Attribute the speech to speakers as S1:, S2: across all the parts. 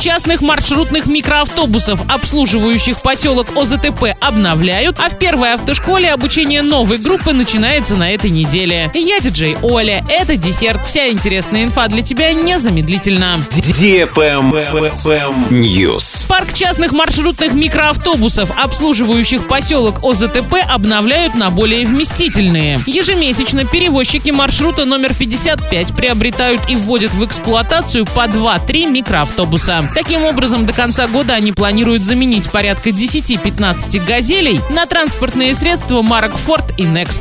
S1: частных маршрутных микроавтобусов, обслуживающих поселок ОЗТП, обновляют, а в первой автошколе обучение новой группы начинается на этой неделе. Я диджей Оля. Это десерт. Вся интересная инфа для тебя незамедлительно.
S2: News.
S1: Парк частных маршрутных микроавтобусов, обслуживающих поселок ОЗТП, обновляют на более вместительные. Ежемесячно перевозчики маршрута номер 55 приобретают и вводят в эксплуатацию по 2-3 микроавтобуса. Таким образом, до конца года они планируют заменить порядка 10-15 «Газелей» на транспортные средства марок Ford и Next.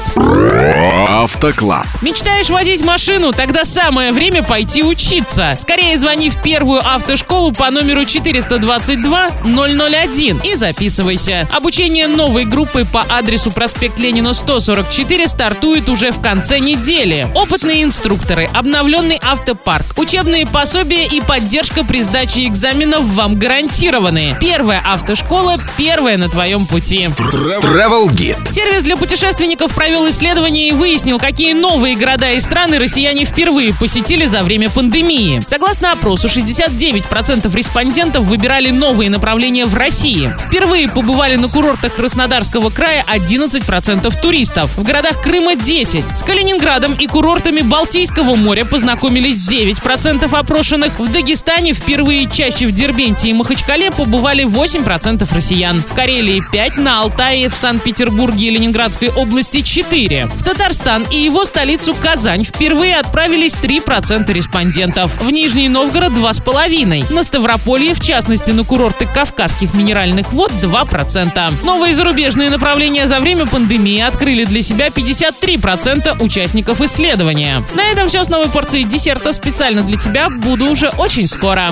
S2: Автоклаб.
S1: Мечтаешь водить машину? Тогда самое время пойти учиться. Скорее звони в первую автошколу по номеру 422 001 и записывайся. Обучение новой группы по адресу проспект Ленина 144 стартует уже в конце недели. Опытные инструкторы, обновленный автопарк, учебные пособия и поддержка при сдаче экзаменов вам гарантированы. Первая автошкола, первая на твоем пути.
S2: Travel Guide.
S1: Сервис для путешественников провел исследование и выяснил, какие новые города и страны россияне впервые посетили за время пандемии. Согласно опросу, 69% респондентов выбирали новые направления в России. Впервые побывали на курортах Краснодарского края 11% туристов. В городах Крыма 10. С Калининградом и курортами Балтийского моря познакомились 9% опрошенных. В Дагестане впервые чаще в Дербенте и Махачкале побывали 8% россиян. В Карелии 5, на Алтае, в Санкт-Петербурге и Ленинградской области 4. В Татарстан и его столицу Казань впервые отправились 3% респондентов. В Нижний Новгород 2,5%. На Ставрополье, в частности на курорты Кавказских минеральных вод 2%. Новые зарубежные направления за время пандемии открыли для себя 53% участников исследования. На этом все с новой порцией десерта специально для тебя. Буду уже очень скоро.